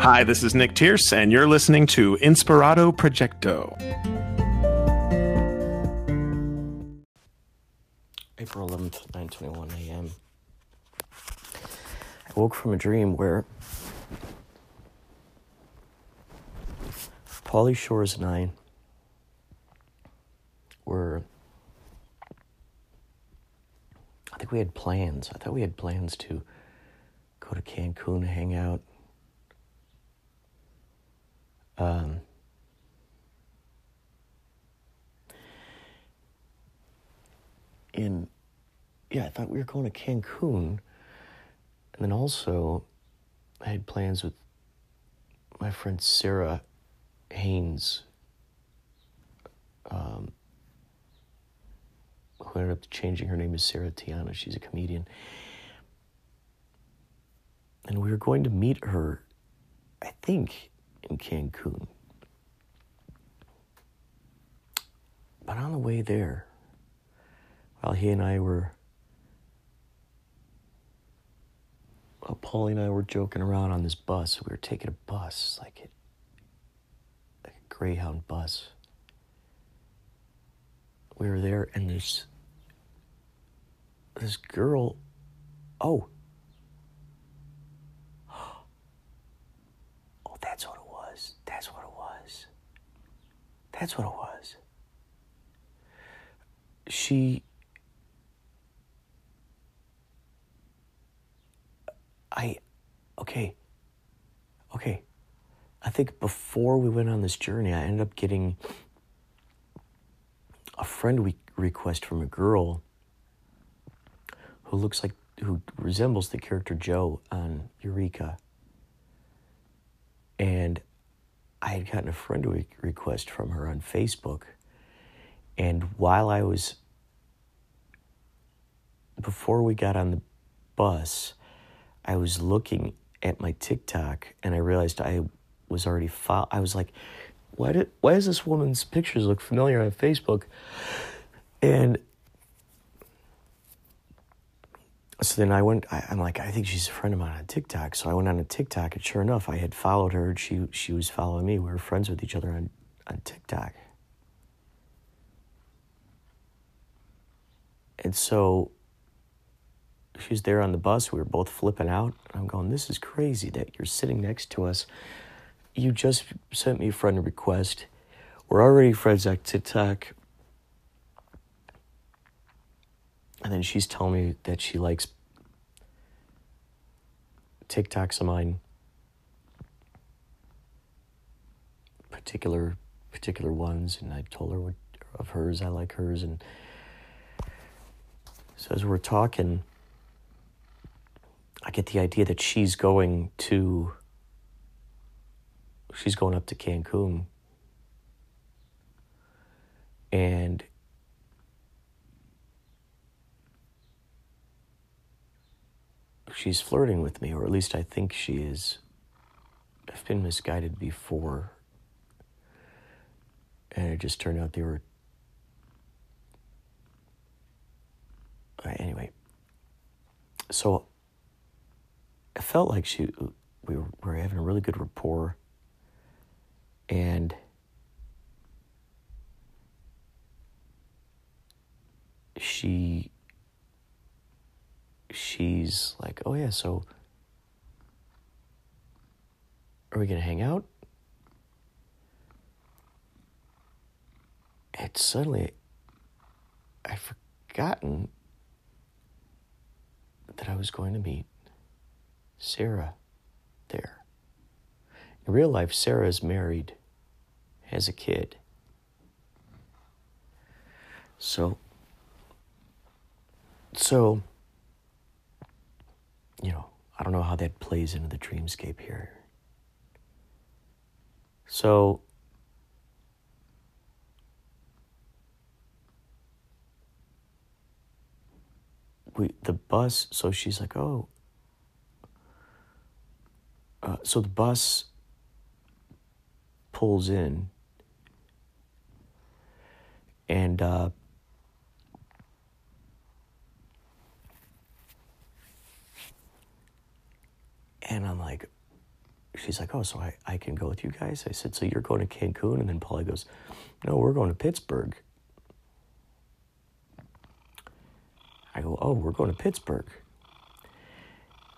Hi, this is Nick Tierce, and you're listening to Inspirado Projecto. April 11th, 9:21 a.m. I woke from a dream where Pauly Shores and I were I think we had plans. I thought we had plans to go to Cancun, hang out. Um, in yeah, I thought we were going to Cancun. And then also I had plans with my friend Sarah Haynes, um, who ended up changing her name to Sarah Tiana. She's a comedian. And we were going to meet her, I think, in Cancun. But on the way there, while he and I were, well, Pauly and I were joking around on this bus. We were taking a bus, like it, like a Greyhound bus. We were there, and this this girl, oh, oh, that's what it was. That's what it was. That's what it was. She I, okay, okay. I think before we went on this journey, I ended up getting a friend we request from a girl who looks like, who resembles the character Jo on Eureka. And I had gotten a friend request from her on Facebook. And while I was, before we got on the bus, I was looking at my TikTok and I realized I was already fo- I was like, why did why does this woman's pictures look familiar on Facebook? And so then I went. I, am like, I think she's a friend of mine on TikTok. So I went on a TikTok, and sure enough, I had followed her. She she was following me. We were friends with each other on on TikTok. And so she was there on the bus. We were both flipping out. I'm going, this is crazy that you're sitting next to us. You just sent me a friend request. We're already friends on TikTok. And then she's telling me that she likes TikToks of mine, particular particular ones, and I told her what, of hers. I like hers, and so as we're talking, I get the idea that she's going to she's going up to Cancun and she's flirting with me or at least I think she is. I've been misguided before. And it just turned out they were uh, anyway. So it felt like she we were, we were having a really good rapport. And she she's like oh yeah so are we gonna hang out and suddenly i've forgotten that i was going to meet Sarah there. In real life, Sarah is married, has a kid. So, so, you know, I don't know how that plays into the dreamscape here. So, we the bus. So she's like, "Oh, uh, so the bus pulls in and uh, and I'm like, she's like, oh, so I, I can go with you guys? I said, so you're going to Cancun? And then Pauly goes, no, we're going to Pittsburgh. I go, oh, we're going to Pittsburgh.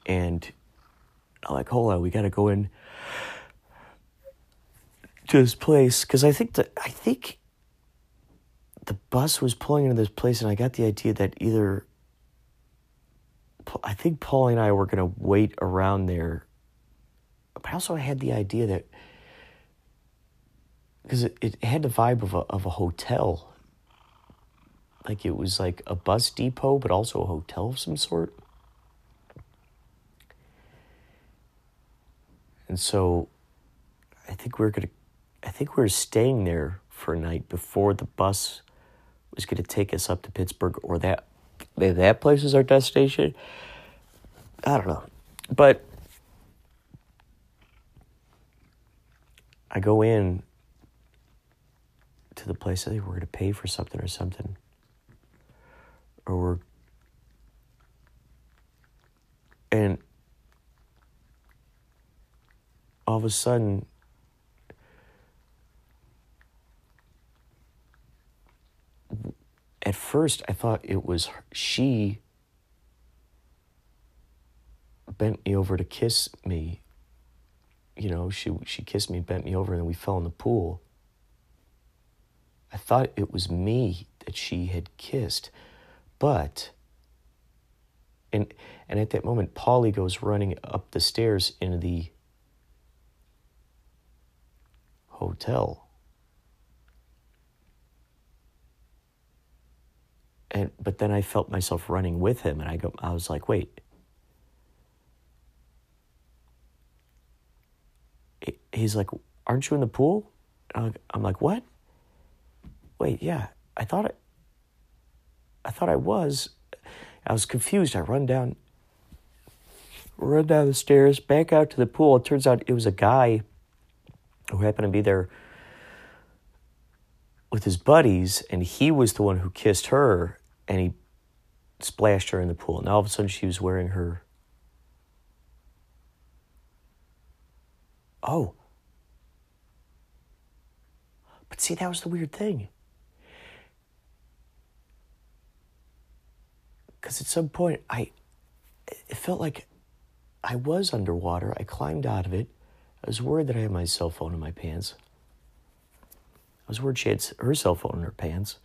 And I'm like, hold on, we got to go in to this place because I think that I think the bus was pulling into this place, and I got the idea that either I think Paul and I were going to wait around there, but also I had the idea that because it, it had the vibe of a of a hotel, like it was like a bus depot, but also a hotel of some sort. And so I think we are gonna I think we were staying there for a night before the bus was gonna take us up to Pittsburgh or that maybe that place is our destination. I don't know. But I go in to the place I think we're gonna pay for something or something. Or we're and all of a sudden, at first, I thought it was she bent me over to kiss me. You know, she she kissed me, bent me over, and then we fell in the pool. I thought it was me that she had kissed, but and and at that moment, Pauly goes running up the stairs into the hotel. And but then I felt myself running with him and I go I was like, "Wait. He's like, "Aren't you in the pool?" I'm like, "What?" Wait, yeah. I thought it I thought I was. I was confused. I run down run down the stairs, back out to the pool. It turns out it was a guy who happened to be there with his buddies, and he was the one who kissed her, and he splashed her in the pool. Now all of a sudden she was wearing her. Oh. But see, that was the weird thing. Because at some point, I, it felt like I was underwater. I climbed out of it. I was worried that I had my cell phone in my pants. I was worried she had her cell phone in her pants.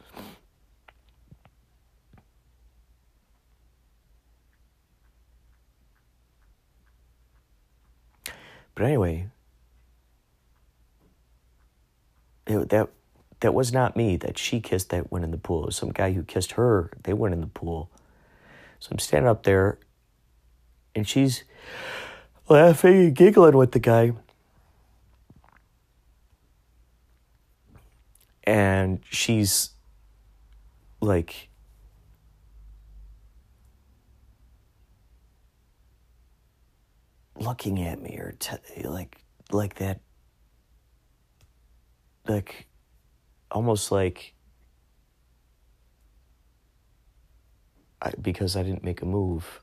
But anyway, it, that that was not me that she kissed that went in the pool. It was some guy who kissed her. They went in the pool. So I'm standing up there, and she's laughing and giggling with the guy. and she's like looking at me or t- like like that like almost like I, because I didn't make a move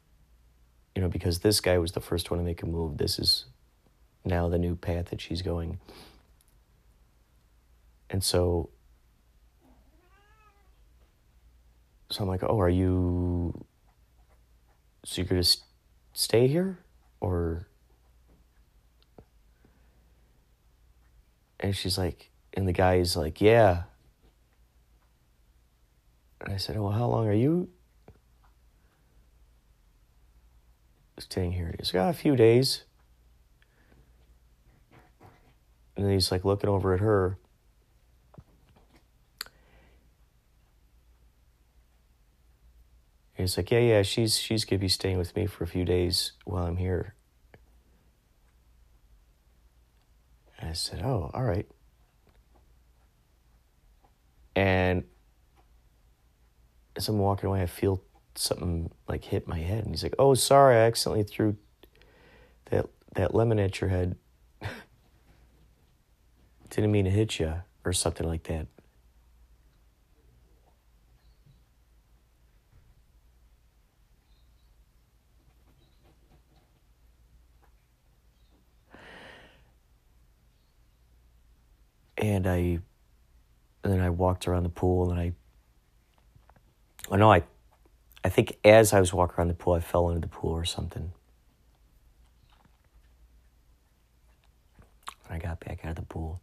you know because this guy was the first one to make a move this is now the new path that she's going and so so I'm like, oh, are you, so you're going to stay here? Or, and she's like, and the guy's like, yeah. And I said, well, how long are you staying here? He's like, oh, ah, a few days. And he's like looking over at her. He's like, yeah, yeah, she's she's gonna be staying with me for a few days while I'm here. And I said, oh, all right. And as I'm walking away, I feel something like hit my head, and he's like, oh, sorry, I accidentally threw that that lemon at your head. Didn't mean to hit you, or something like that. And I and then I walked around the pool and I I know I I think as I was walking around the pool I fell into the pool or something. And I got back out of the pool.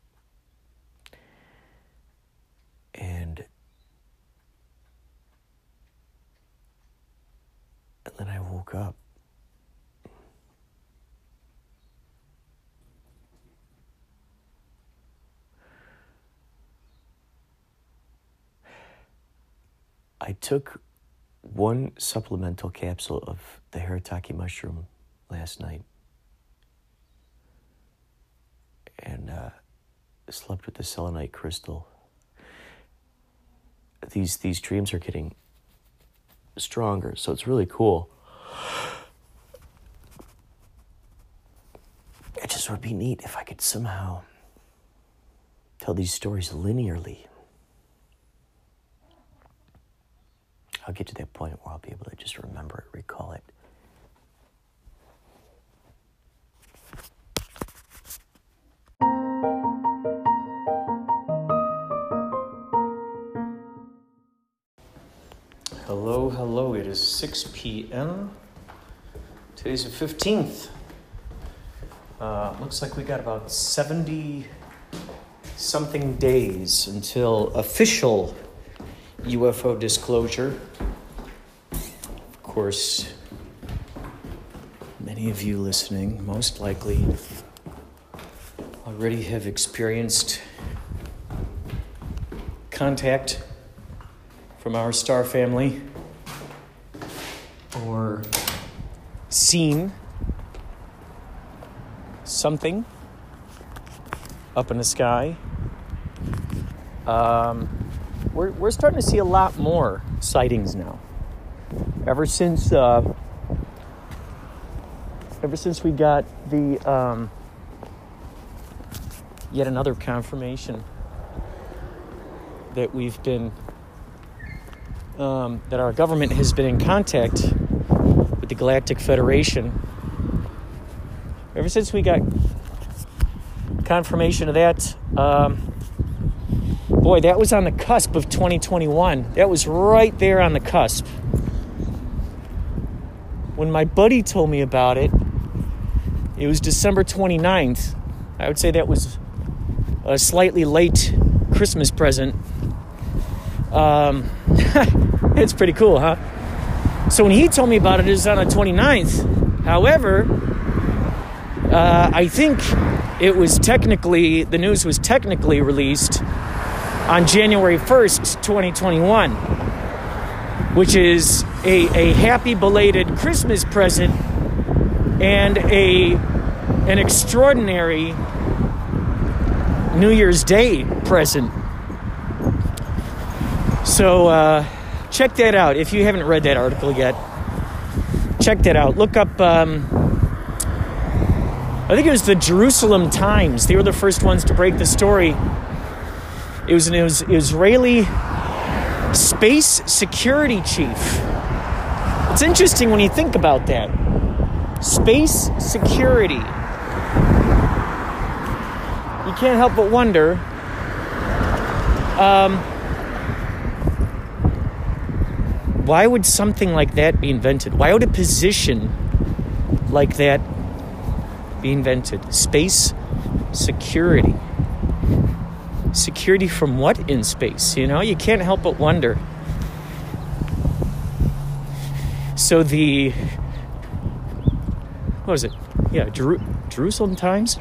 And and then I woke up. I took one supplemental capsule of the Harataki mushroom last night and uh, slept with the selenite crystal. These these dreams are getting stronger, so it's really cool. It just would be neat if I could somehow tell these stories linearly. I'll get to that point where I'll be able to just remember it, recall it. Hello, hello. It is 6 p.m. Today's the 15th. Uh, looks like we got about 70 something days until official UFO disclosure. Of course, many of you listening most likely already have experienced contact from our star family or seen something up in the sky. Um, we're, we're starting to see a lot more sightings now. Ever since uh, ever since we got the um, yet another confirmation that we've been um, that our government has been in contact with the Galactic Federation. Ever since we got confirmation of that, um, boy, that was on the cusp of 2021. That was right there on the cusp. When my buddy told me about it, it was December 29th. I would say that was a slightly late Christmas present. Um, it's pretty cool, huh? So when he told me about it, it was on the 29th. However, uh, I think it was technically, the news was technically released on January 1st, 2021, which is a, a happy belated Christmas present and a an extraordinary New Year's Day present. So uh, check that out if you haven't read that article yet. Check that out. Look up. Um, I think it was the Jerusalem Times. They were the first ones to break the story. It was an Israeli space security chief. It's interesting when you think about that. Space security. You can't help but wonder. Um, why would something like that be invented? Why would a position like that be invented? Space security. Security from what in space? You know, you can't help but wonder. So the what was it? Yeah, Jeru- Jerusalem Times.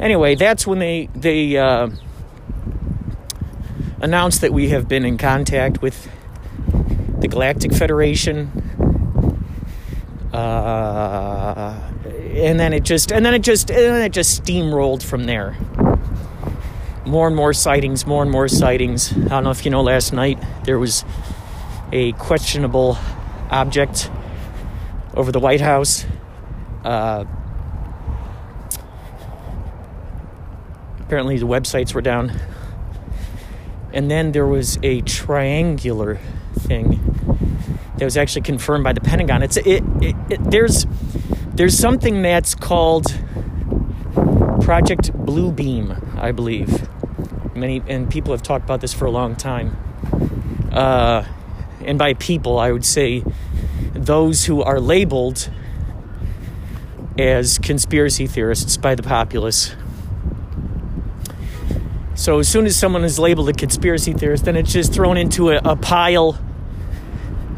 Anyway, that's when they they uh, announced that we have been in contact with the Galactic Federation. Uh, and then it just and then it just and then it just steamrolled from there. More and more sightings, more and more sightings. I don't know if you know last night there was a questionable object over the White House. Uh, apparently the websites were down. And then there was a triangular thing that was actually confirmed by the Pentagon. It's it, it, it there's there's something that's called Project Blue Beam, I believe. Many and people have talked about this for a long time. Uh, and by people, I would say those who are labeled as conspiracy theorists by the populace. So as soon as someone is labeled a conspiracy theorist, then it's just thrown into a, a pile.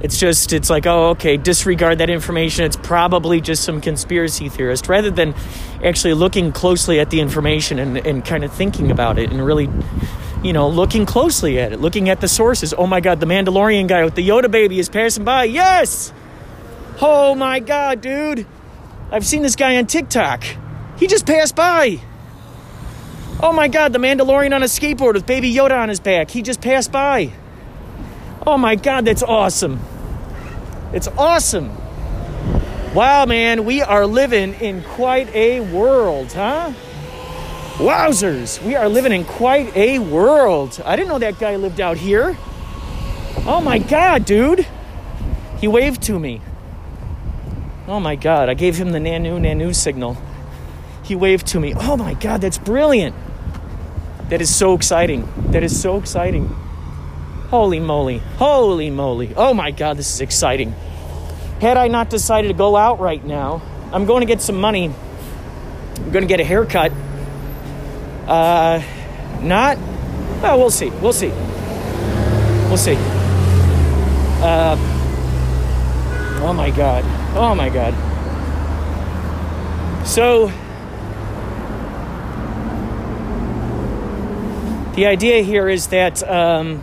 It's just, it's like, oh, okay, disregard that information. It's probably just some conspiracy theorist, rather than actually looking closely at the information and, and kind of thinking about it and really, you know, looking closely at it, looking at the sources. Oh my God, the Mandalorian guy with the Yoda baby is passing by. Yes! Oh my God, dude. I've seen this guy on TikTok. He just passed by. Oh my god, the Mandalorian on a skateboard with Baby Yoda on his back. He just passed by. Oh my god, that's awesome. It's awesome. Wow, man, we are living in quite a world, huh? Wowzers, we are living in quite a world. I didn't know that guy lived out here. Oh my god, dude. He waved to me. Oh my God, I gave him the Nanu Nanu signal. He waved to me. Oh my God, that's brilliant. That is so exciting. That is so exciting. Holy moly. Holy moly. Oh my God, this is exciting. Had I not decided to go out right now, I'm going to get some money. I'm going to get a haircut. Uh, not, well, we'll see. We'll see. We'll see. Uh, oh my God. Oh my God. So, the idea here is that um,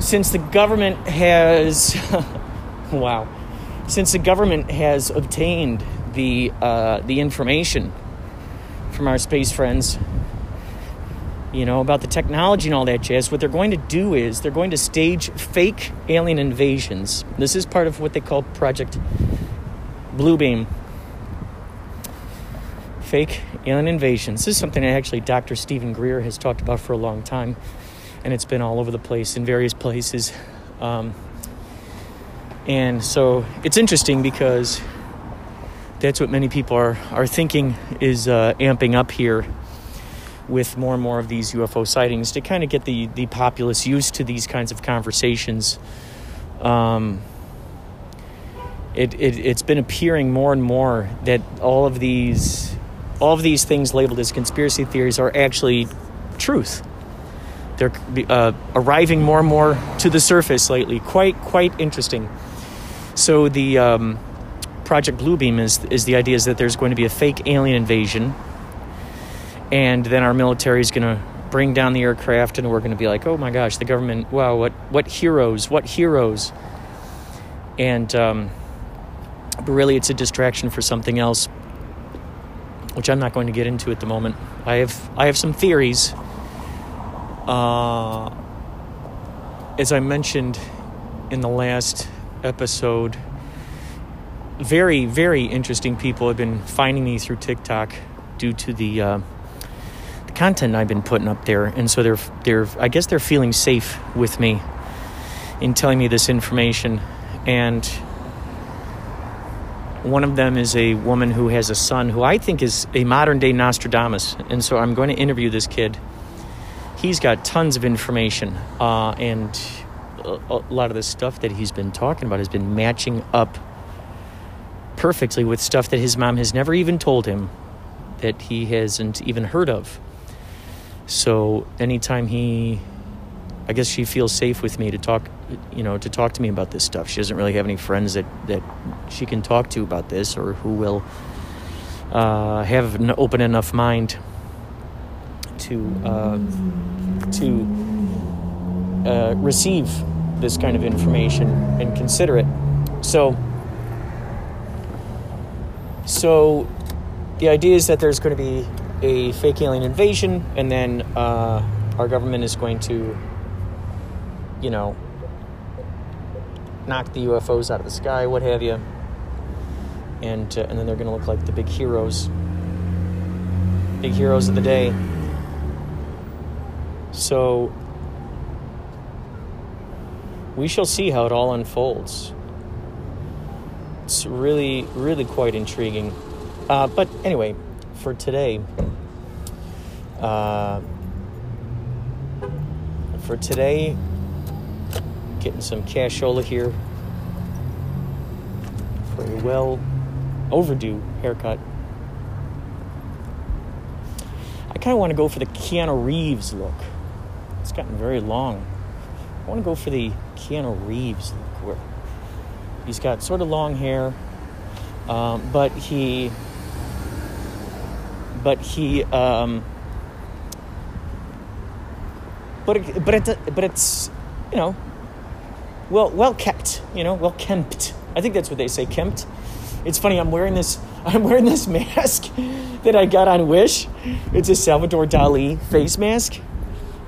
since the government has, wow, since the government has obtained the uh, the information from our space friends, you know, about the technology and all that jazz, what they're going to do is they're going to stage fake alien invasions. This is part of what they call Project Bluebeam. Fake alien invasions. This is something that actually Dr. Steven Greer has talked about for a long time, and it's been all over the place in various places. Um, and so it's interesting because that's what many people are, are thinking is uh, amping up here with more and more of these UFO sightings to kind of get the, the populace used to these kinds of conversations. Um, it, it, it's been appearing more and more that all of these all of these things labeled as conspiracy theories are actually truth. They're uh, arriving more and more to the surface lately. Quite quite interesting. So the um, Project Bluebeam is is the idea is that there's going to be a fake alien invasion and then our military is going to bring down the aircraft and we're going to be like oh my gosh the government wow what what heroes what heroes and um, but really it's a distraction for something else which i'm not going to get into at the moment i have i have some theories uh, as i mentioned in the last episode very very interesting people have been finding me through tiktok due to the uh, content I've been putting up there, and so they're they're I guess they're feeling safe with me in telling me this information, and one of them is a woman who has a son who I think is a modern day Nostradamus, and so I'm going to interview this kid. He's got tons of information, uh, and a, lot of the stuff that he's been talking about has been matching up perfectly with stuff that his mom has never even told him that he hasn't even heard of. So anytime he, I guess she feels safe with me to talk, you know, to talk to me about this stuff. She doesn't really have any friends that that she can talk to about this or who will uh, have an open enough mind to uh, to uh, receive this kind of information and consider it. So. So, the idea is that there's going to be a fake alien invasion, and then uh, our government is going to, you know, knock the UFOs out of the sky, what have you, and uh, and then they're going to look like the big heroes, big heroes of the day. So we shall see how it all unfolds. It's really, really quite intriguing. Uh, but anyway, for today, Uh, for today, getting some cashola here for a well overdue haircut. I kind of want to go for the Keanu Reeves look. It's gotten very long. I want to go for the Keanu Reeves look where he's got sort of long hair, um, but he, but he, um, but it, but it, but it's you know well well kept you know well kempt. I think that's what they say kempt. It's funny i'm wearing this i'm wearing this mask that i got on wish. It's a salvador dali face mask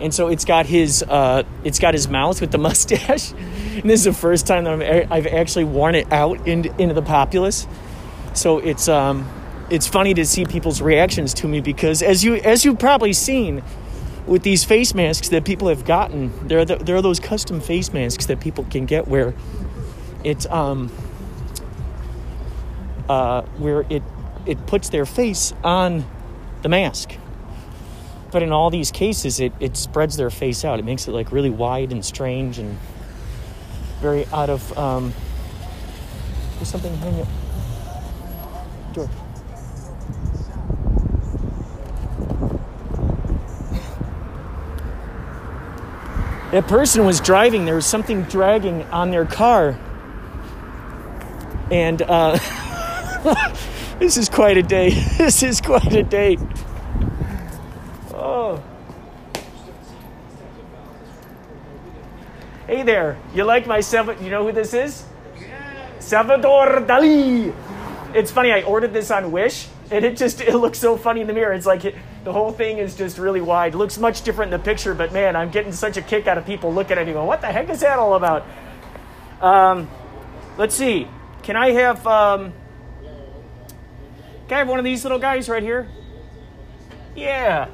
and so it's got his uh, it's got his mouth with the mustache and this is the first time that i have actually worn it out into, into the populace so it's um it's funny to see people's reactions to me because as you as you've probably seen with these face masks that people have gotten, there are, the, there are those custom face masks that people can get where it's um uh, where it it puts their face on the mask. But in all these cases, it, it spreads their face out. It makes it like really wide and strange and very out of. Um, there's something hanging. George. that person was driving, there was something dragging on their car. And uh, this is quite a day. This is quite a day. Oh. Hey there, you like my seven? You know who this is? Salvador Dali. It's funny. I ordered this on Wish, and it just it looks so funny in the mirror. It's like it, the whole thing is just really wide. It looks much different in the picture, but man, I'm getting such a kick out of people looking at and going, "What the heck is that all about?" Um, let's see. Can I have um, can I have one of these little guys right here? Yeah.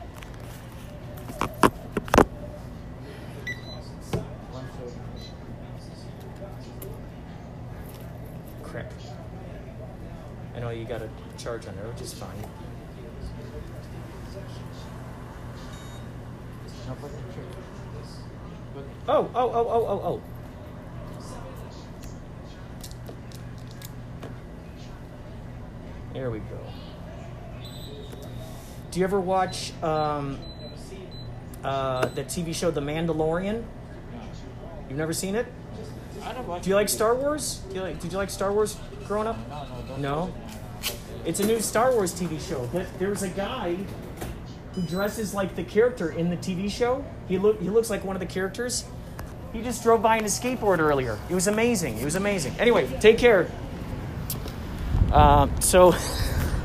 Crap. I know you got a charge on there, which is fine. Oh, oh, oh, oh, oh, oh. There we go. Do you ever watch um, uh, the TV show The Mandalorian? You've never seen it? Do you like Star Wars? Do you like, did you like Star Wars growing up? No. It's a new Star Wars TV show, but there's a guy who dresses like the character in the TV show. He look he looks like one of the characters. He just drove by in a skateboard earlier. It was amazing. It was amazing. Anyway, take care. Um, so,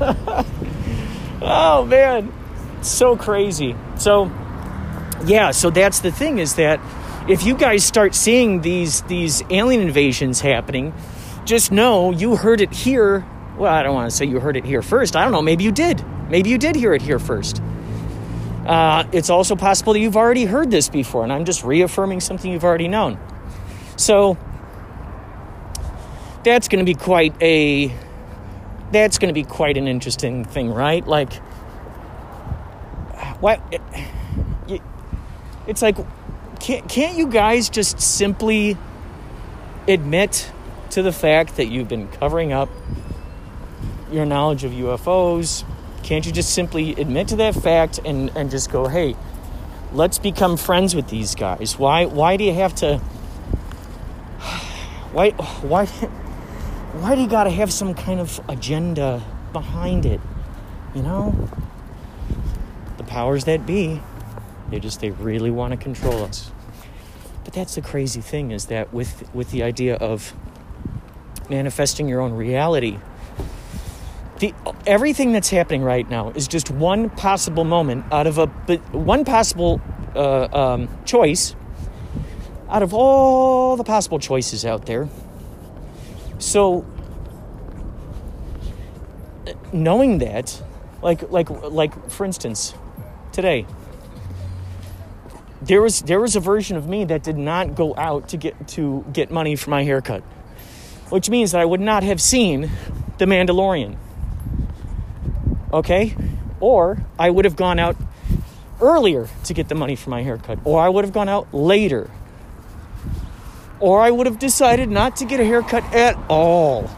oh man, so crazy. So, yeah. So that's the thing is that if you guys start seeing these these alien invasions happening, just know you heard it here. Well, I don't want to say you heard it here first. I don't know. Maybe you did. Maybe you did hear it here first. Uh, it's also possible that you've already heard this before, and I'm just reaffirming something you've already known. So that's going to be quite a that's going to be quite an interesting thing, right? Like, what? It's like, can't can't you guys just simply admit to the fact that you've been covering up your knowledge of UFOs? Can't you just simply admit to that fact and, and just go, hey, let's become friends with these guys? Why why do you have to why why why do you gotta have some kind of agenda behind it? You know? The powers that be, they just they really want to control us. But that's the crazy thing is that with with the idea of manifesting your own reality, the everything that's happening right now is just one possible moment out of a one possible uh, um, choice out of all the possible choices out there. So knowing that, like like like for instance, today there was there was a version of me that did not go out to get to get money for my haircut, which means that I would not have seen the Mandalorian okay? Or I would have gone out earlier to get the money for my haircut, or I would have gone out later, or I would have decided not to get a haircut at all.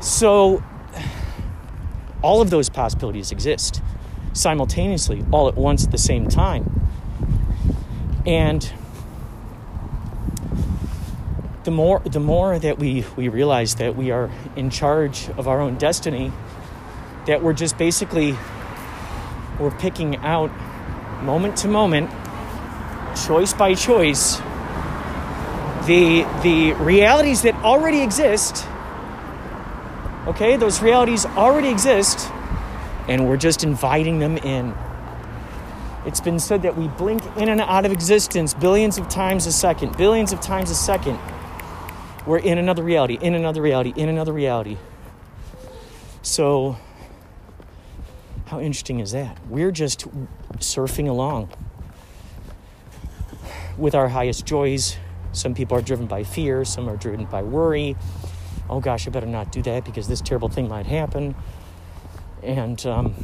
So, all of those possibilities exist simultaneously, all at once at the same time. And the more the more that we, we realize that we are in charge of our own destiny, that we're just basically we're picking out moment to moment, choice by choice, the the realities that already exist. Okay, those realities already exist, and we're just inviting them in. It's been said that we blink in and out of existence billions of times a second, billions of times a second. We're in another reality, in another reality, in another reality. So, how interesting is that? We're just surfing along with our highest joys. Some people are driven by fear, some are driven by worry. Oh gosh, I better not do that because this terrible thing might happen. And, um,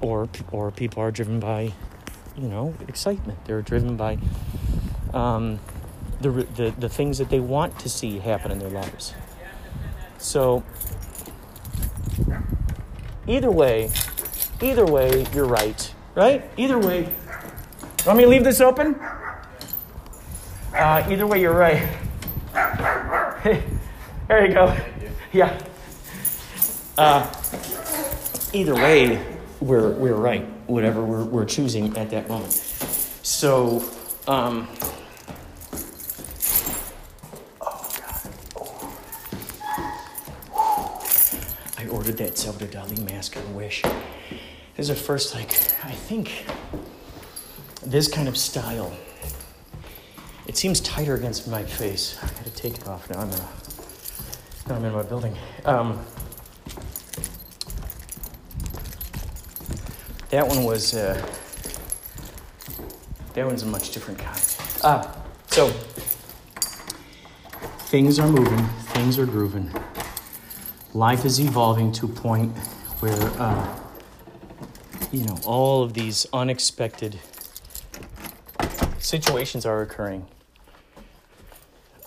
or, or people are driven by, you know, excitement. They're driven by um, the, the, the things that they want to see happen in their lives. So, either way, either way, you're right, right? Either way. Want me to leave this open? Uh, either way, you're right. there you go. Yeah. Uh, either way, we're, we're right, whatever we're, we're choosing at that moment. So, um, I ordered that Salvador Dali mask on Wish. This is the first, like, I think this kind of style. It seems tighter against my face. I gotta take it off now. I'm in, a, now I'm in my building. Um, that one was, uh, that one's a much different kind. Ah, so things are moving, things are grooving life is evolving to a point where uh, you know all of these unexpected situations are occurring.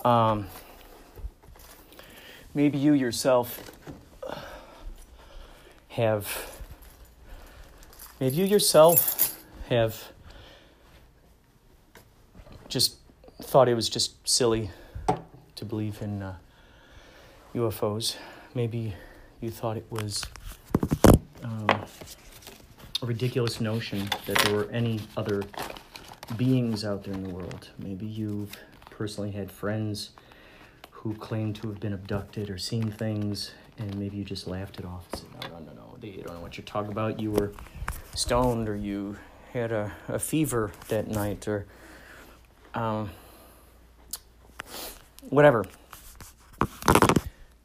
Um, maybe you yourself have maybe you yourself have just thought it was just silly to believe in uh, UFOs maybe you thought it was um, a ridiculous notion that there were any other beings out there in the world. Maybe you've personally had friends who claim to have been abducted or seen things, and maybe you just laughed it off and said, no, no, no, no, they don't know what you're talking about. You were stoned or you had a, a fever that night or um, whatever.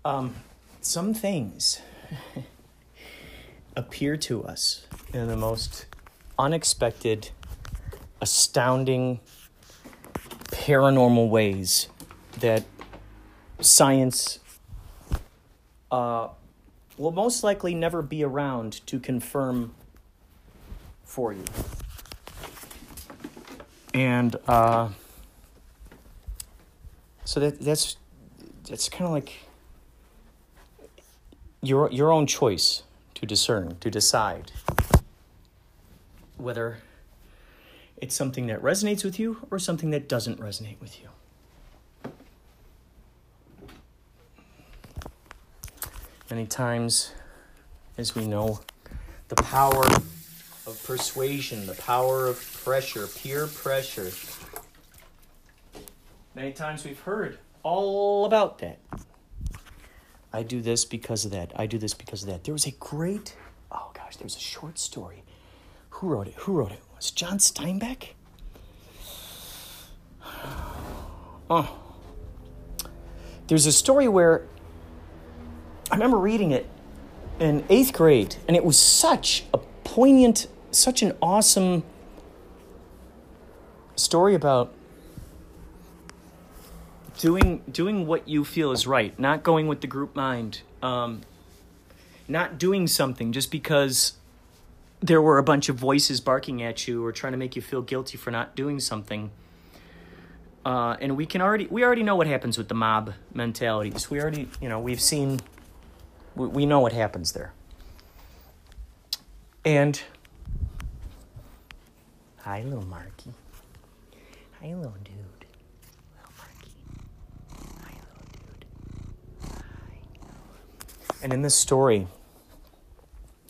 Um, some things appear to us in the most unexpected, astounding, paranormal ways that science uh, will most likely never be around to confirm for you. And uh, so that that's that's kind of like your your own choice to discern, to decide whether it's something that resonates with you or something that doesn't resonate with you. Many times, as we know, the power of persuasion, the power of pressure, peer pressure. Many times we've heard all about that. I do this because of that. I do this because of that. There was a great, oh gosh, there was a short story. Who wrote it? Who wrote it? Was it John Steinbeck? Oh. There's a story where I remember reading it in eighth grade, and it was such a poignant, such an awesome story about doing doing what you feel is right, not going with the group mind, um, not doing something just because there were a bunch of voices barking at you or trying to make you feel guilty for not doing something. Uh, and we can already we already know what happens with the mob mentalities. We already you know we've seen we, we know what happens there. And hi, little Marky. Hi, little dude. Little Marky. Hi, little dude. Hi. And in this story,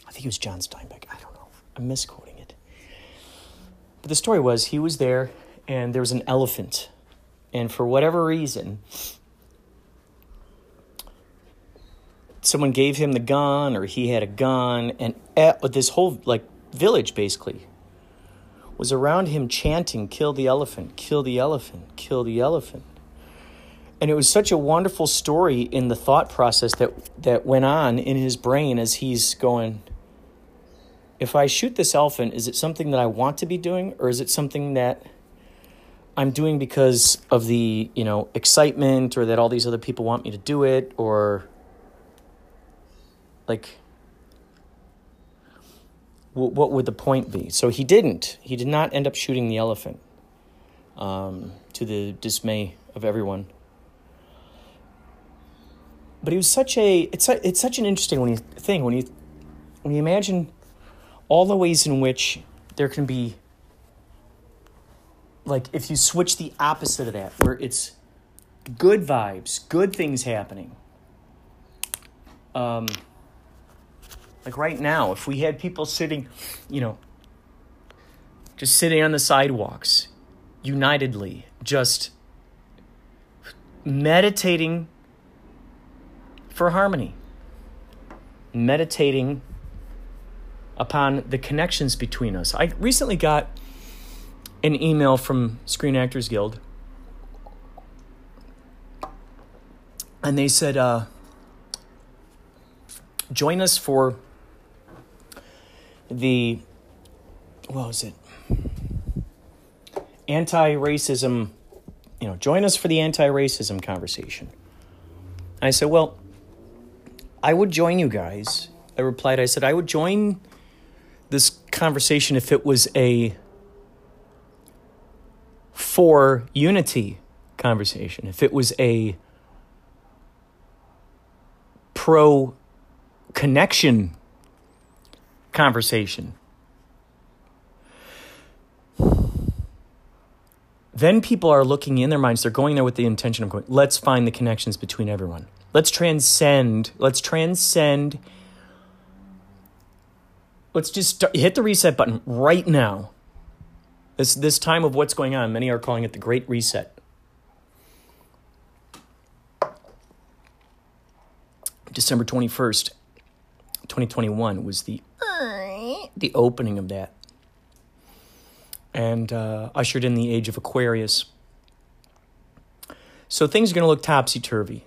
I think it was John Steinbeck. I don't know. I'm misquoting it. But the story was he was there, and there was an elephant, and for whatever reason, someone gave him the gun or he had a gun and this whole like village basically was around him chanting kill the elephant kill the elephant kill the elephant and it was such a wonderful story in the thought process that that went on in his brain as he's going if i shoot this elephant is it something that i want to be doing or is it something that i'm doing because of the you know excitement or that all these other people want me to do it or like what would the point be? So he didn't. He did not end up shooting the elephant, um, to the dismay of everyone. But he was such a it's a, it's such an interesting when you, thing when you when you imagine all the ways in which there can be like if you switch the opposite of that where it's good vibes, good things happening. Um, like right now, if we had people sitting, you know, just sitting on the sidewalks, unitedly, just meditating for harmony, meditating upon the connections between us. I recently got an email from Screen Actors Guild, and they said, uh, join us for the what was it? Anti-racism, you know, join us for the anti-racism conversation. And I said, well, I would join you guys. I replied, I said, I would join this conversation if it was a for unity conversation, if it was a pro connection conversation. Then people are looking in their minds, they're going there with the intention of going, let's find the connections between everyone. Let's transcend, let's transcend. Let's just start, hit the reset button right now. This, this time of what's going on, many are calling it the Great Reset. December 21st, 2021 was the the opening of that, and uh, ushered in the age of Aquarius. So things are going to look topsy turvy.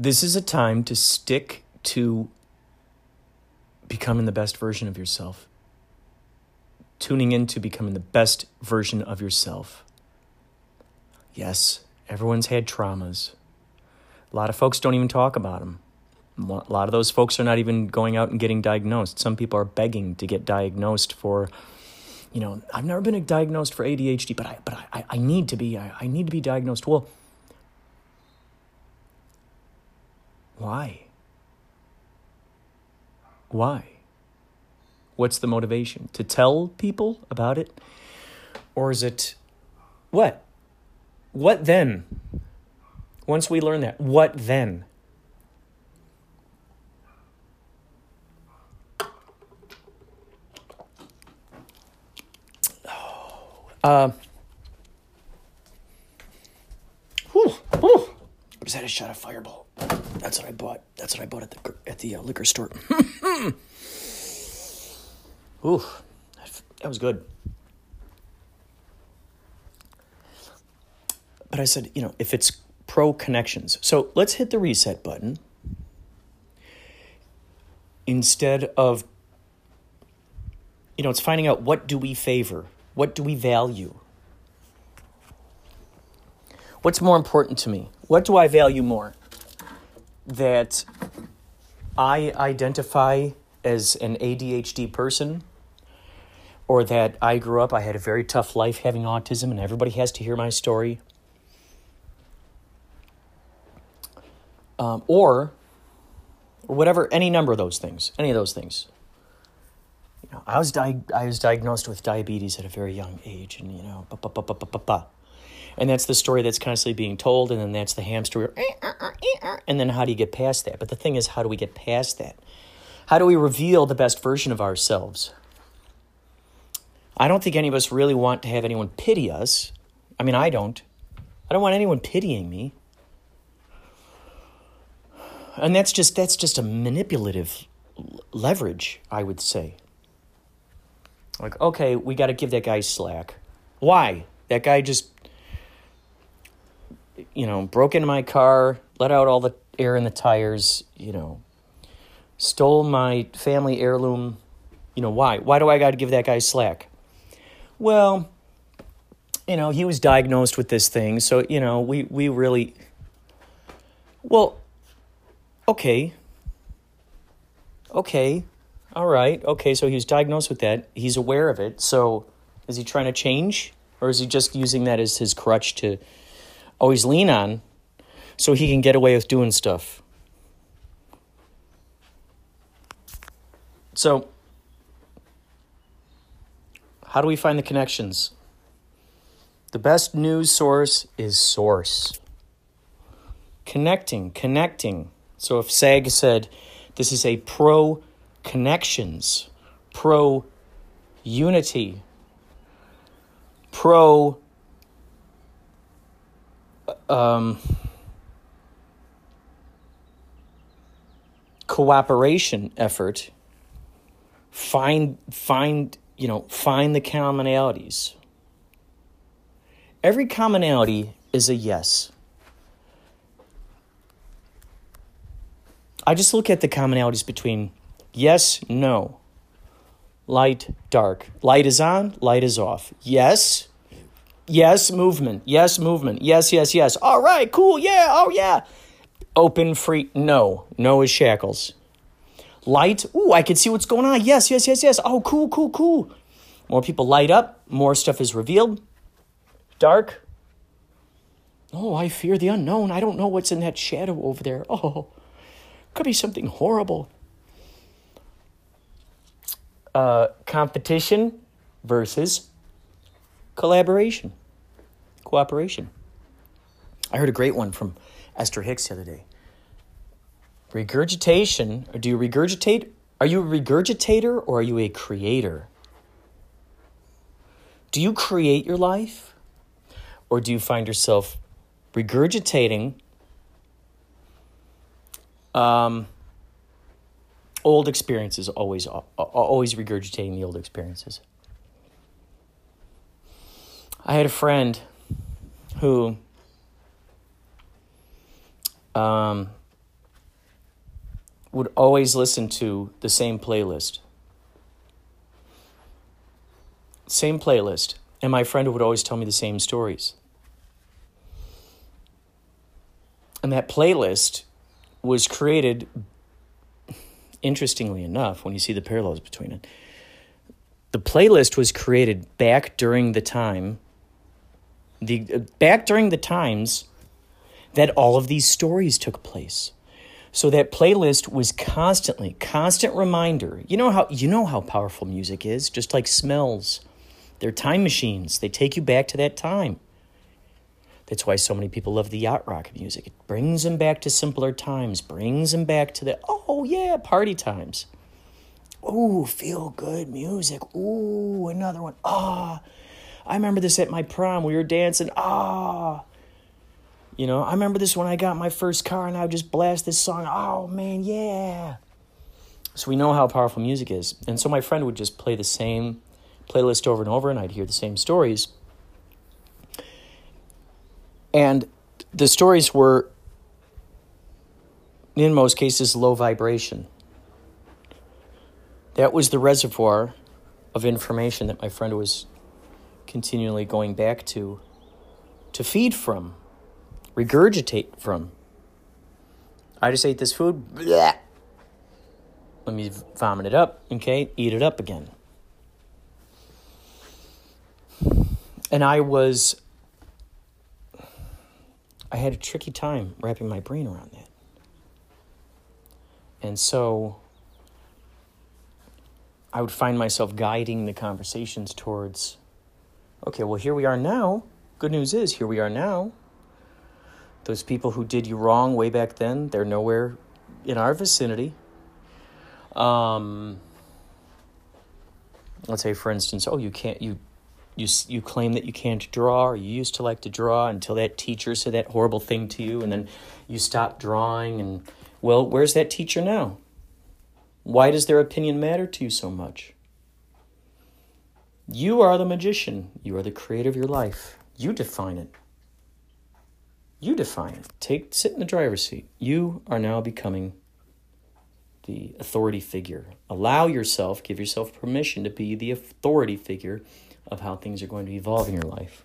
This is a time to stick to becoming the best version of yourself, tuning into becoming the best version of yourself. Yes, everyone's had traumas. A lot of folks don't even talk about them. A lot of those folks are not even going out and getting diagnosed. Some people are begging to get diagnosed for, you know, I've never been diagnosed for ADHD, but I, but I, I need to be. I, I need to be diagnosed. Well, why? Why? What's the motivation? To tell people about it? Or is it what? What then? Once we learn that, what then? Uh, whew, whew. I just had a shot of Fireball. That's what I bought. That's what I bought at the at the uh, liquor store. Ooh, that was good. But I said, you know, if it's pro connections, so let's hit the reset button instead of, you know, it's finding out what do we favor what do we value? What's more important to me? What do I value more? That I identify as an ADHD person or that I grew up, I had a very tough life having autism and everybody has to hear my story. Um, or, whatever, any number of those things, any of those things. You know, I was di- I was diagnosed with diabetes at a very young age, and you know, ba ba ba ba ba ba. And that's the story that's constantly being told, and then that's the hamster. Eh, uh, uh, eh, uh, and then how do you get past that? But the thing is, how do we get past that? How do we reveal the best version of ourselves? I don't think any of us really want to have anyone pity us. I mean, I don't. I don't want anyone pitying me. And that's just that's just a manipulative leverage, I would say. Like, okay, we got to give that guy slack. Why? That guy just you know, broke into my car, let out all the air in the tires, you know, stole my family heirloom. You know, why? Why do I got to give that guy slack? Well, you know, he was diagnosed with this thing, so, you know, we, we really. Well, okay. Okay. All right. Okay, so he was diagnosed with that. He's aware of it. So is he trying to change? Or is he just using that as his crutch to always lean on so he can get away with doing stuff. So, how do we find the connections? The best news source is source. Connecting, connecting. So, if SAG said this is a pro connections, pro unity, pro um, cooperation effort find find you know find the commonalities. Every commonality is a yes. I just look at the commonalities between yes no light dark. Light is on light is off. Yes Yes, movement. Yes, movement. Yes, yes, yes. All right, cool. Yeah, oh, yeah. Open, free. No, no is shackles. Light. Ooh, I can see what's going on. Yes, yes, yes, yes. Oh, cool, cool, cool. More people light up, more stuff is revealed. Dark. Oh, I fear the unknown. I don't know what's in that shadow over there. Oh, could be something horrible. Uh, competition versus collaboration cooperation. I heard a great one from Esther Hicks the other day. Regurgitation, or do you regurgitate? Are you a regurgitator or are you a creator? Do you create your life? Or do you find yourself regurgitating um, old experiences, always, always regurgitating the old experiences? I had a friend who um, would always listen to the same playlist. Same playlist. And my friend would always tell me the same stories. And that playlist was created, interestingly enough, when you see the parallels between it. The playlist was created back during the time the back during the times that all of these stories took place. So that playlist was constantly, constant reminder. You know how you know how powerful music is, just like smells. They're time machines. They take you back to that time. That's why so many people love the yacht rock music. It brings them back to simpler times, brings them back to the oh yeah, party times. Ooh, feel good music. Ooh, another one. Ah. Oh I remember this at my prom. We were dancing. Ah. You know, I remember this when I got my first car and I would just blast this song. Oh, man, yeah. So we know how powerful music is. And so my friend would just play the same playlist over and over, and I'd hear the same stories. And the stories were, in most cases, low vibration. That was the reservoir of information that my friend was continually going back to to feed from, regurgitate from. I just ate this food. Bleh. Let me vomit it up, okay? Eat it up again. And I was, I had a tricky time wrapping my brain around that. And so I would find myself guiding the conversations towards, okay, well, here we are now. Good news is, here we are now. Those people who did you wrong way back then, they're nowhere in our vicinity. Um, let's say, for instance, oh, you can't, you, you, you claim that you can't draw, or you used to like to draw until that teacher said that horrible thing to you, and then you stopped drawing. And, well, where's that teacher now? Why does their opinion matter to you so much? You are the magician. You are the creator of your life. You define it. You define it. Take sit in the driver's seat. You are now becoming the authority figure. Allow yourself, give yourself permission to be the authority figure of how things are going to evolve in your life.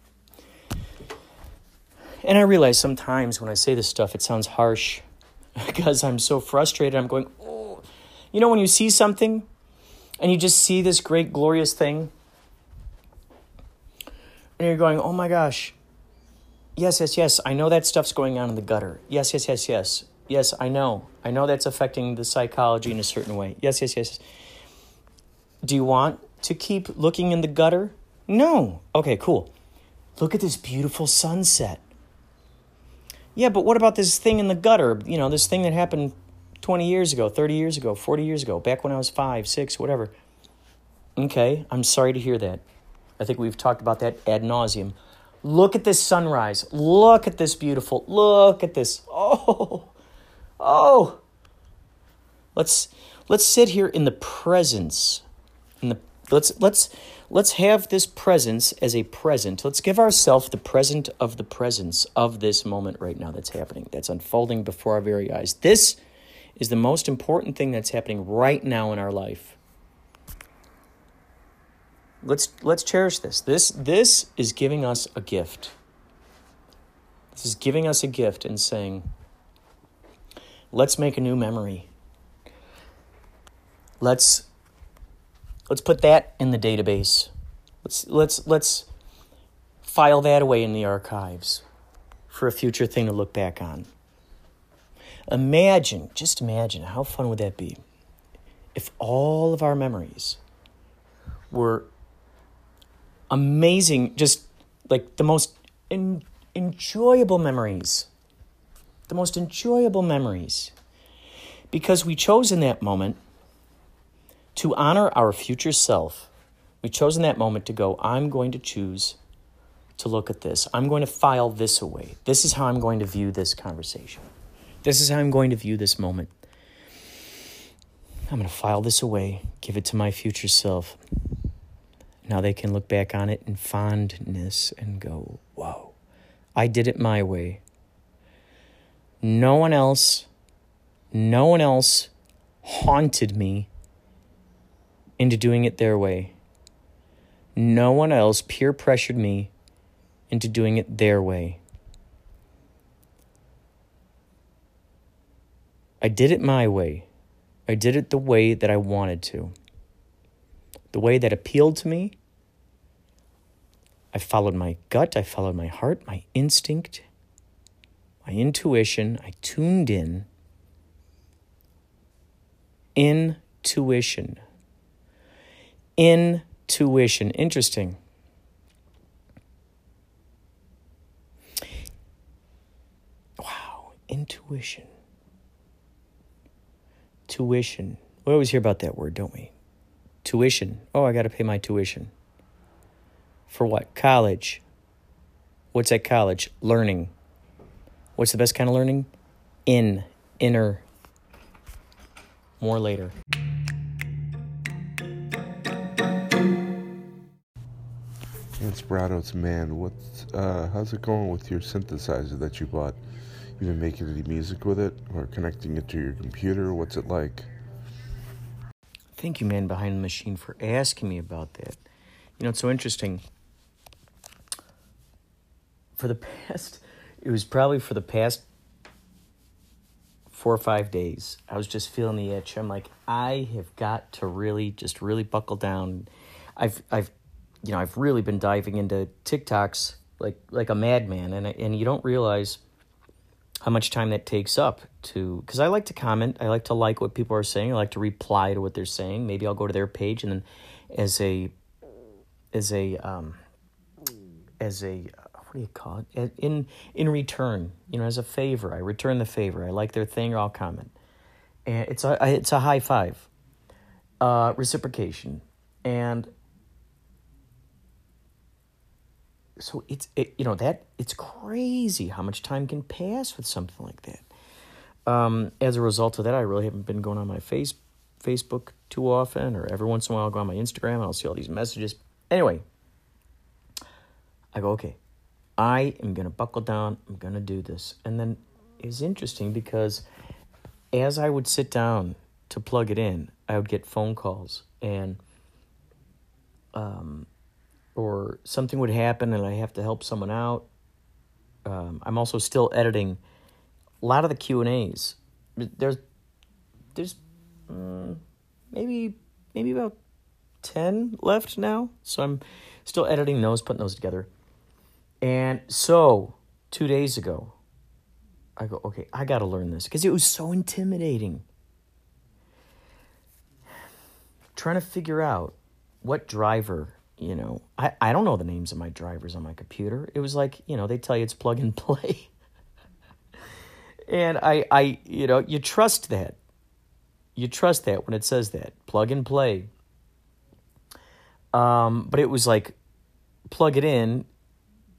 And I realize sometimes when I say this stuff, it sounds harsh because I'm so frustrated. I'm going, oh, you know, when you see something and you just see this great, glorious thing, and you're going, oh my gosh, yes, yes, yes, I know that stuff's going on in the gutter. Yes, yes, yes, yes. Yes, I know. I know that's affecting the psychology in a certain way. Yes, yes, yes. Do you want to keep looking in the gutter? No. Okay, cool. Look at this beautiful sunset. Yeah, but what about this thing in the gutter? You know, this thing that happened 20 years ago, 30 years ago, 40 years ago, back when I was five, six, whatever. Okay, I'm sorry to hear that. I think we've talked about that ad nauseum. Look at this sunrise. Look at this beautiful. Look at this. Oh, oh. Let's let's sit here in the presence. In the let's let's let's have this presence as a present. Let's give ourselves the present of the presence of this moment right now that's happening. That's unfolding before our very eyes. This is the most important thing that's happening right now in our life let's let's cherish this. This this is giving us a gift. This is giving us a gift and saying, let's make a new memory. Let's let's put that in the database. Let's let's let's file that away in the archives for a future thing to look back on. Imagine, just imagine, how fun would that be if all of our memories were amazing, just like the most en- enjoyable memories. The most enjoyable memories. Because we chose in that moment to honor our future self. We chose in that moment to go, I'm going to choose to look at this. I'm going to file this away. This is how I'm going to view this conversation. This is how I'm going to view this moment. I'm going to file this away, give it to my future self. Now they can look back on it in fondness and go, whoa, I did it my way. No one else, no one else haunted me into doing it their way. No one else peer pressured me into doing it their way. I did it my way. I did it the way that I wanted to the way that appealed to me. I followed my gut, I followed my heart, my instinct, my intuition. I tuned in. Intuition. Intuition. Interesting. Wow, intuition. Tuition. We always hear about that word, don't we? Tuition. Oh, I got to pay my tuition. For what? College. What's at college? Learning. What's the best kind of learning? In, inner. More later. Inspirato, it's man. What's uh, how's it going with your synthesizer that you bought? You been making any music with it, or connecting it to your computer? What's it like? Thank you, man behind the machine, for asking me about that. You know, it's so interesting. For the past, it was probably for the past four or five days, I was just feeling the itch. I'm like, I have got to really, just really buckle down. I've, I've, you know, I've really been diving into TikToks like like a madman, and and you don't realize how much time that takes up to because I like to comment, I like to like what people are saying, I like to reply to what they're saying. Maybe I'll go to their page and then as a as a um, as a what do you call it? In in return you know as a favor. I return the favor. I like their thing or i'll comment. And it's a it's a high five. Uh, reciprocation. And so it's it, you know that it's crazy how much time can pass with something like that um, as a result of that i really haven't been going on my face facebook too often or every once in a while i'll go on my instagram and i'll see all these messages anyway i go okay i am to buckle down i'm to do this and then it's interesting because as i would sit down to plug it in i would get phone calls and um, or something would happen and I have to help someone out. Um, I'm also still editing a lot of the Q and A's. There's there's um, maybe maybe about ten left now, so I'm still editing those, putting those together. And so two days ago, I go, okay, I got to learn this because it was so intimidating. Trying to figure out what driver you know, I, I don't know the names of my drivers on my computer. It was like, you know, they tell you it's plug and play. And I, I, you know, you trust that. You trust that when it says that plug and play. Um, but it was like plug it in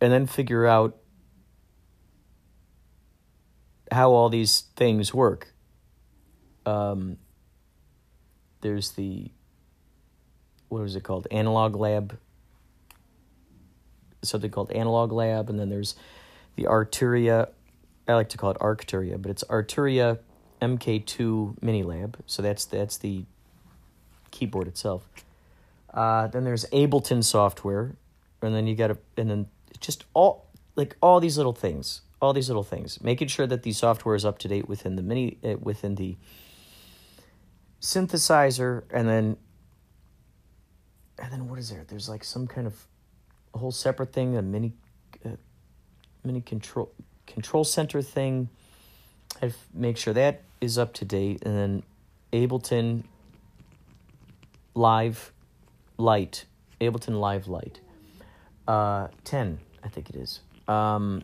and then figure out how all these things work. Um, there's the what was it called? Analog Lab. Something called Analog Lab, and then there's the Arturia. I like to call it Arcturia, but it's Arturia MK2 Mini Lab. So that's that's the keyboard itself. Uh, then there's Ableton software, and then you got to, and then just all like all these little things, all these little things, making sure that the software is up to date within the mini uh, within the synthesizer, and then and then what is there? There's like some kind of a whole separate thing, a mini, uh, mini control control center thing. I make sure that is up to date, and then Ableton Live Lite, Ableton Live Lite, uh, ten, I think it is. Um,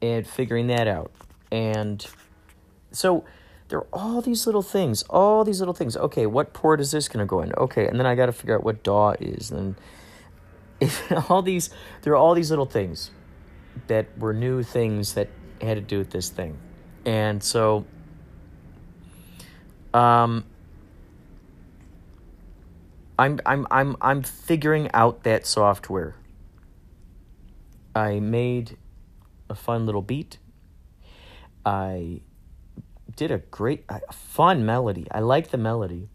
and figuring that out, and so there are all these little things, all these little things. Okay, what port is this going to go in? Okay, and then I got to figure out what DAW is. And if, all these, there are all these little things that were new things that had to do with this thing. And so, um, I'm I'm I'm I'm figuring out that software. I made a fun little beat. I did a great, a fun melody. I like the melody.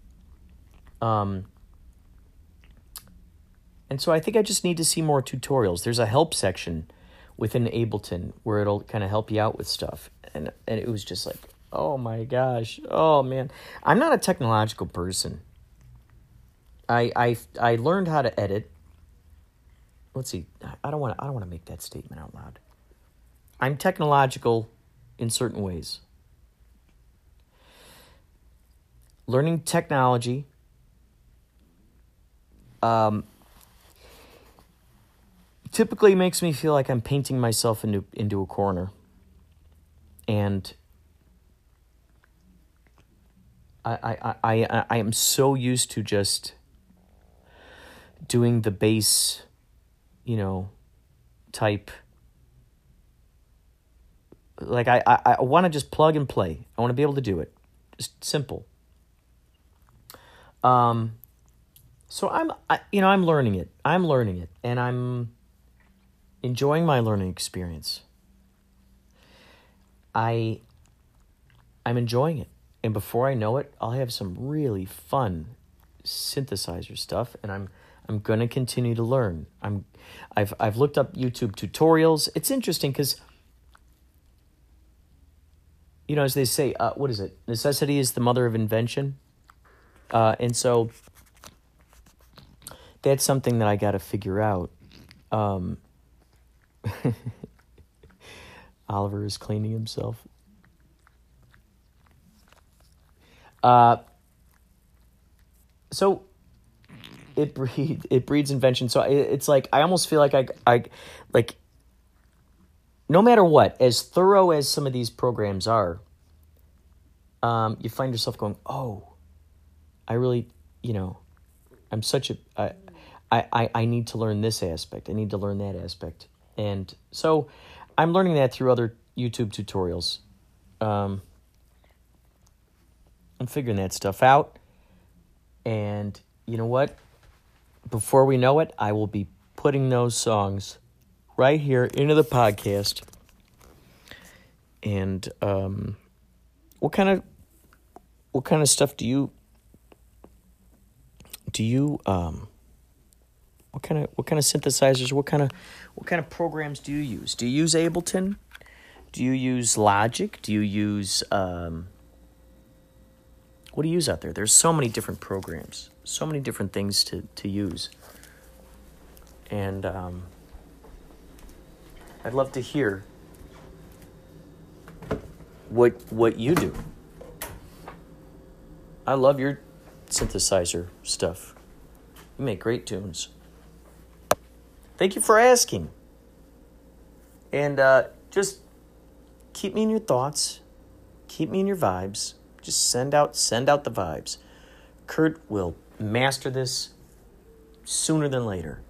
Um, and so I think I just need to see more tutorials. There's a help section within Ableton where it'll kind of help you out with stuff. And and it was just like, oh my gosh, oh man, I'm not a technological person. I I I learned how to edit. Let's see. I don't want I don't want to make that statement out loud. I'm technological in certain ways. learning technology um, typically makes me feel like I'm painting myself into into a corner, and I I I I am so used to just doing the base, you know, type. Like I I, I want to just plug and play. I want to be able to do it, just simple. Um, so I'm, I, you know, I'm learning it. I'm learning it, and I'm enjoying my learning experience. I, I'm enjoying it, and before I know it, I'll have some really fun synthesizer stuff, and I'm, I'm going to continue to learn. I'm, I've, I've looked up YouTube tutorials. It's interesting because you know, as they say, uh, what is it? Necessity is the mother of invention. Uh, and so that's something that I got to figure out. Um, Oliver is cleaning himself. Uh, so it breeds it breeds invention. So it's like I almost feel like I I like no matter what, as thorough as some of these programs are, um, you find yourself going, oh, I really, you know, I'm such a I, I I need to learn this aspect. I need to learn that aspect, and so I'm learning that through other YouTube tutorials. Um, I'm figuring that stuff out. And you know what? Before we know it, I will be putting those songs right here into the podcast. And um, what kind of what kind of stuff do you do you um, what kind of what kind of synthesizers what kind of what kind of programs do you use do you use ableton do you use logic do you use um, what do you use out there? There's so many different programs, so many different things to, to use. And um, I'd love to hear what what you do. I love your synthesizer stuff. You make great tunes. Thank you for asking. And uh, just keep me in your thoughts, keep me in your vibes. Just send out send out the vibes. Kurt will master this sooner than later.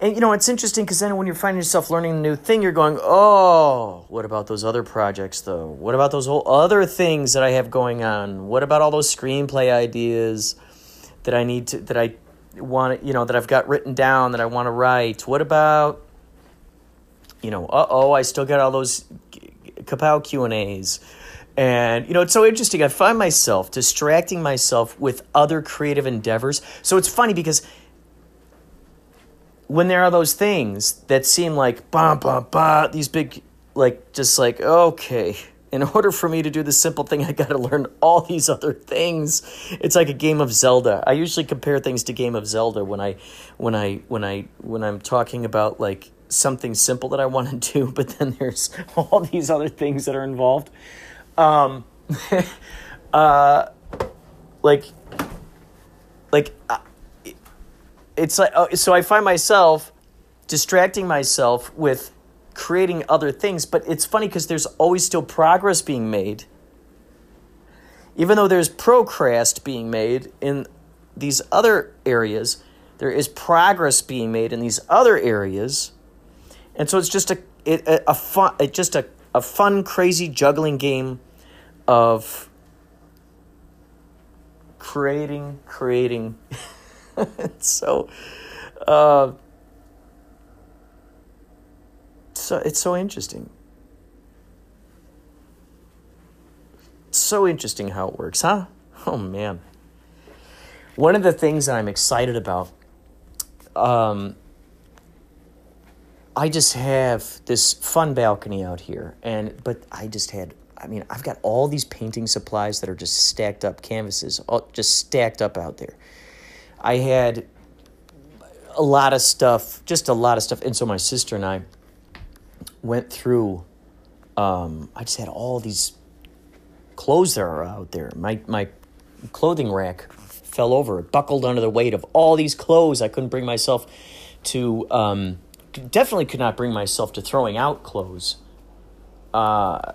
And you know, it's interesting because then when you're finding yourself learning a new thing, you're going, oh, what about those other projects though? What about those whole other things that I have going on? What about all those screenplay ideas that I need to, that I want, you know, that I've got written down that I want to write? What about, you know, uh oh, I still got all those Kapow Q and A's. And, you know, it's so interesting. I find myself distracting myself with other creative endeavors. So it's funny because when there are those things that seem like, bah, bah, bah, these big, like, just like, okay, in order for me to do the simple thing, I got to learn all these other things. It's like a game of Zelda. I usually compare things to game of Zelda when I, when I, when I, when I'm talking about like something simple that I want to do, but then there's all these other things that are involved. Um, uh, like, like, uh, it's like, uh, so I find myself distracting myself with creating other things, but it's funny because there's always still progress being made. Even though there's procrast being made in these other areas, there is progress being made in these other areas. And so it's just a, it, a, a fun, it just a, a fun, crazy juggling game of creating, creating. so, uh, so it's so interesting. so interesting how it works, huh? Oh man. One of the things that I'm excited about, um, I just have this fun balcony out here, and but I just had I mean, I've got all these painting supplies that are just stacked up, canvases, all, just stacked up out there. I had a lot of stuff, just a lot of stuff. And so my sister and I went through, um, I just had all these clothes that are out there. My, my clothing rack fell over, it buckled under the weight of all these clothes. I couldn't bring myself to, um, definitely could not bring myself to throwing out clothes. Uh,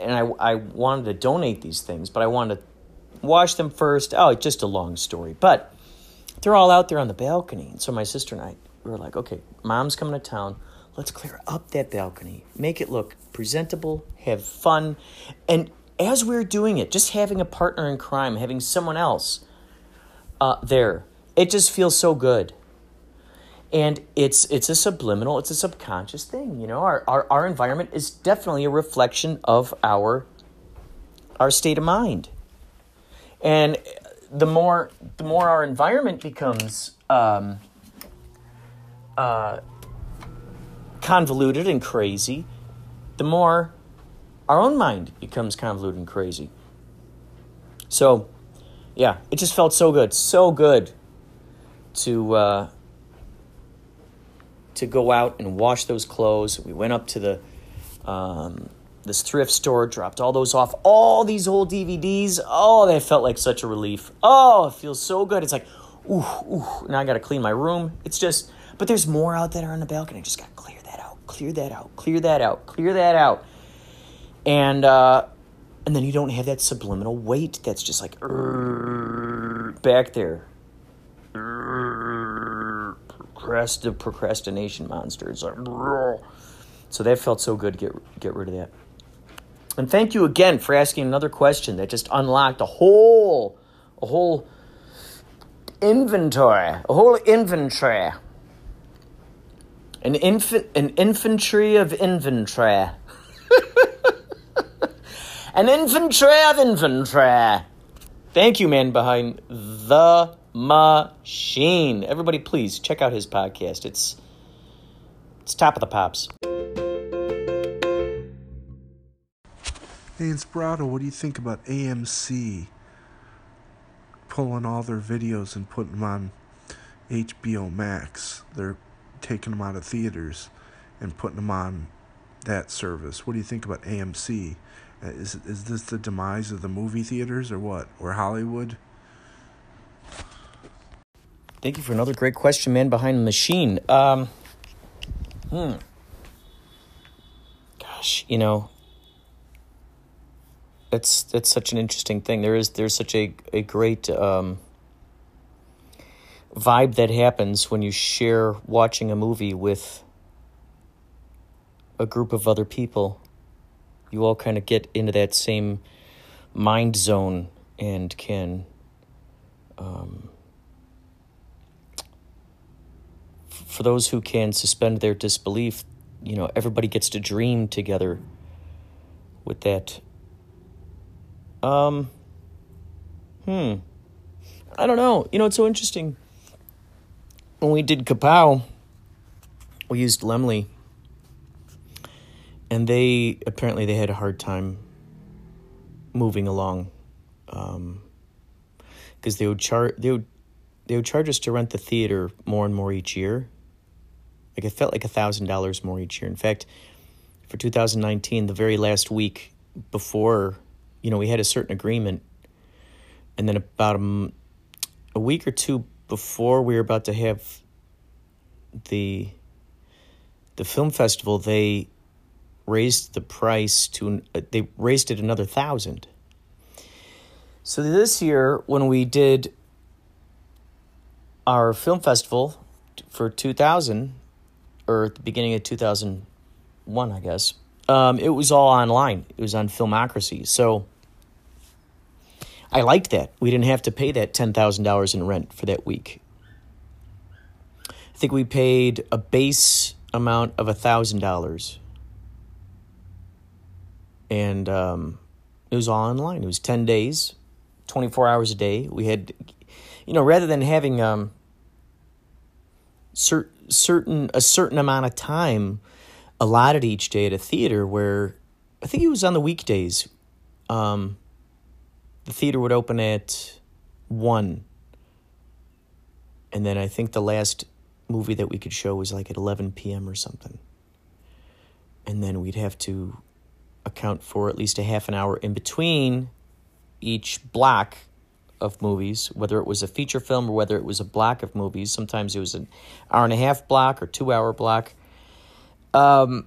and I, I wanted to donate these things, but I wanted to wash them first. Oh, it's just a long story. But they're all out there on the balcony. And so my sister and I, we were like, okay, mom's coming to town. Let's clear up that balcony, make it look presentable, have fun. And as we we're doing it, just having a partner in crime, having someone else uh, there, it just feels so good. And it's it's a subliminal it's a subconscious thing you know? Our, our our environment is definitely a reflection of our our state of mind. And the more the more our environment becomes um, uh, convoluted and crazy the more our own mind becomes convoluted and crazy. So, yeah, it just felt so good, so good to uh, to go out and wash those clothes. We went up to the um, this thrift store, dropped all those off, all these old DVDs. Oh, they felt like such a relief. Oh, it feels so good. It's like, ooh, ooh. Now I got to clean my room. It's just, but there's more out there on the balcony. I just got to clear clear that out, clear that out, clear that out, and uh, and then you don't have that subliminal weight that's just like back there. Procrast- procrastination monsters. So that felt so good to get get rid of that. And thank you again for asking another question that just unlocked a whole a whole inventory, a whole inventory. An infant an infantry of inventory. an infantry of inventory. Thank you, man, behind the machine. Everybody, please check out his podcast. It's it's top of the pops. Hey, Inspirato, what do you think about AMC pulling all their videos and putting them on HBO Max? They're taking them out of theaters and putting them on that service. What do you think about AMC? Uh, Is is this the demise of the movie theaters or what? Or Hollywood? Thank you for another great question, man. Behind the machine. Um, hmm. Gosh, you know, that's that's such an interesting thing. There is there's such a a great um, vibe that happens when you share watching a movie with a group of other people. You all kind of get into that same mind zone and can. Um, for those who can suspend their disbelief, you know, everybody gets to dream together with that. Um, hmm. I don't know. You know, it's so interesting. When we did Kapow, we used Laemmle, and they apparently they had a hard time moving along, um, because they would charge they would they would charge us to rent the theater more and more each year. Like it felt like a thousand dollars more each year. In fact, for 2019, the very last week before, you know, we had a certain agreement, and then about a week or two before we were about to have the the film festival, they raised the price to uh, they raised it another thousand. So this year, when we did our film festival for 2000 or at the beginning of 2001 i guess um, it was all online it was on filmocracy so i liked that. We didn't have to pay that $10000 in rent for that week. I think we paid a base amount of $1000 and um, it was all online. It was 10 days 24 hours a day. We had you know rather than having um, cer- certain a certain amount of time allotted each day at a theater where I think it was on the weekdays. Um, the theater would open at one, and then I think the last movie that we could show was like at eleven p.m. or something, and then we'd have to account for at least a half an hour in between each block of movies, whether it was a feature film or whether it was a block of movies. Sometimes it was an hour and a half block or two hour block. Um,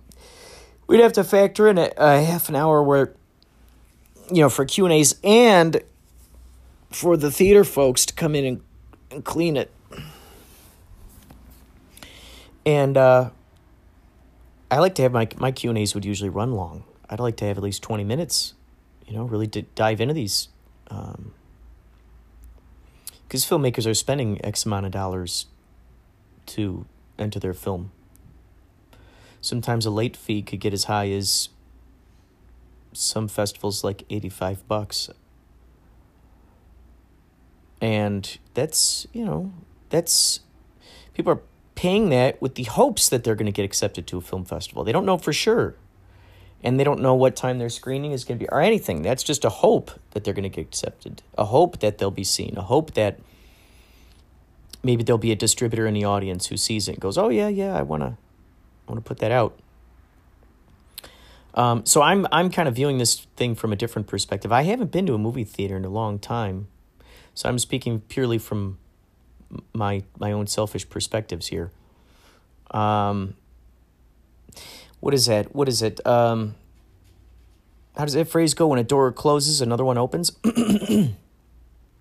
we'd have to factor in a, a half an hour where, you know, for Q and A's and for the theater folks to come in and, and clean it. And uh, I like to have my my Q and A's would usually run long. I'd like to have at least twenty minutes, you know, really to dive into these. Um, because filmmakers are spending X amount of dollars to enter their film. Sometimes a late fee could get as high as some festivals like 85 bucks. And that's, you know, that's people are paying that with the hopes that they're going to get accepted to a film festival. They don't know for sure. and they don't know what time their screening is going to be or anything. That's just a hope that they're going to get accepted, a hope that they'll be seen, a hope that maybe there'll be a distributor in the audience who sees it and goes, "Oh yeah, yeah, I want to I want to put that out." Um, so I'm I'm kind of viewing this thing from a different perspective. I haven't been to a movie theater in a long time, so I'm speaking purely from my my own selfish perspectives here. Um, what is that? What is it? Um, how does that phrase go? When a door closes, another one opens.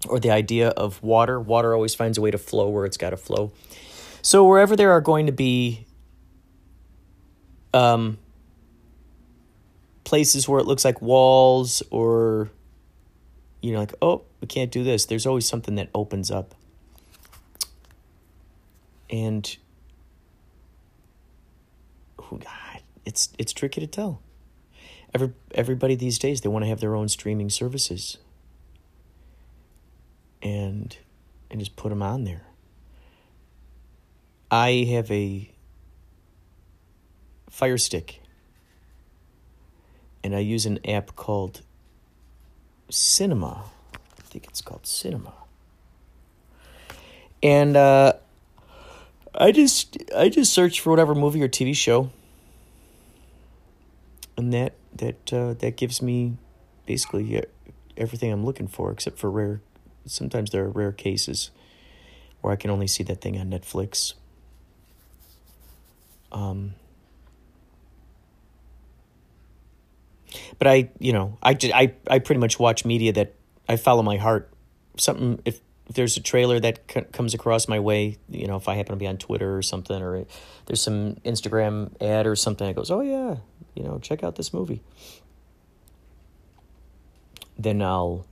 or the idea of water. Water always finds a way to flow where it's got to flow. So wherever there are going to be um, places where it looks like walls or you know like oh we can't do this. There's always something that opens up. And oh god it's it's tricky to tell. Every, everybody these days they want to have their own streaming services. And and just put them on there. I have a Fire Stick, and I use an app called Cinema. I think it's called Cinema, and uh, I just I just search for whatever movie or TV show, and that that uh, that gives me basically everything I'm looking for, except for rare sometimes there are rare cases where I can only see that thing on Netflix. Um, but I, you know, I, I, I pretty much watch media that I follow my heart. Something if, if there's a trailer that c- comes across my way, you know, if I happen to be on Twitter or something, or there's some Instagram ad or something that goes, oh yeah, you know, check out this movie. Then I'll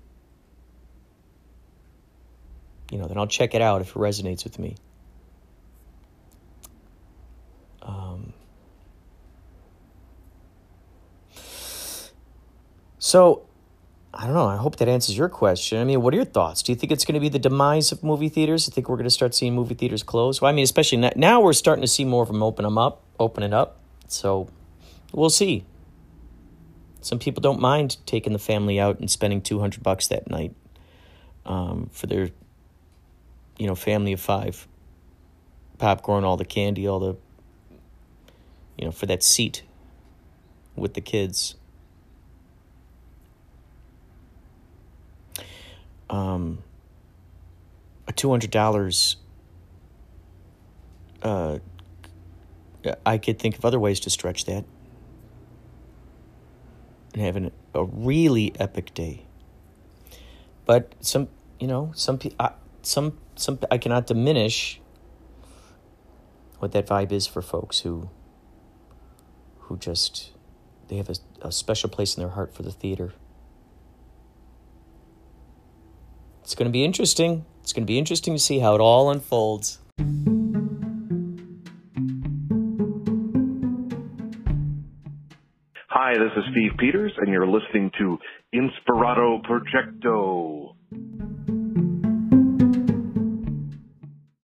you know, then I'll check it out if it resonates with me. Um, so, I don't know. I hope that answers your question. I mean, what are your thoughts? Do you think it's going to be the demise of movie theaters? Do you think we're going to start seeing movie theaters close? Well, I mean, especially now we're starting to see more of them open them up, open it up. So, we'll see. Some people don't mind taking the family out and spending two hundred bucks that night um, for their you know, family of five, popcorn, all the candy, all the, you know, for that seat with the kids. Um, a two hundred dollars. Uh, I could think of other ways to stretch that and having a really epic day. But some, you know, some people, some some I cannot diminish what that vibe is for folks who who just they have a, a special place in their heart for the theater. It's going to be interesting. It's going to be interesting to see how it all unfolds. Hi, this is Steve Peters, and you're listening to Inspirato Projecto.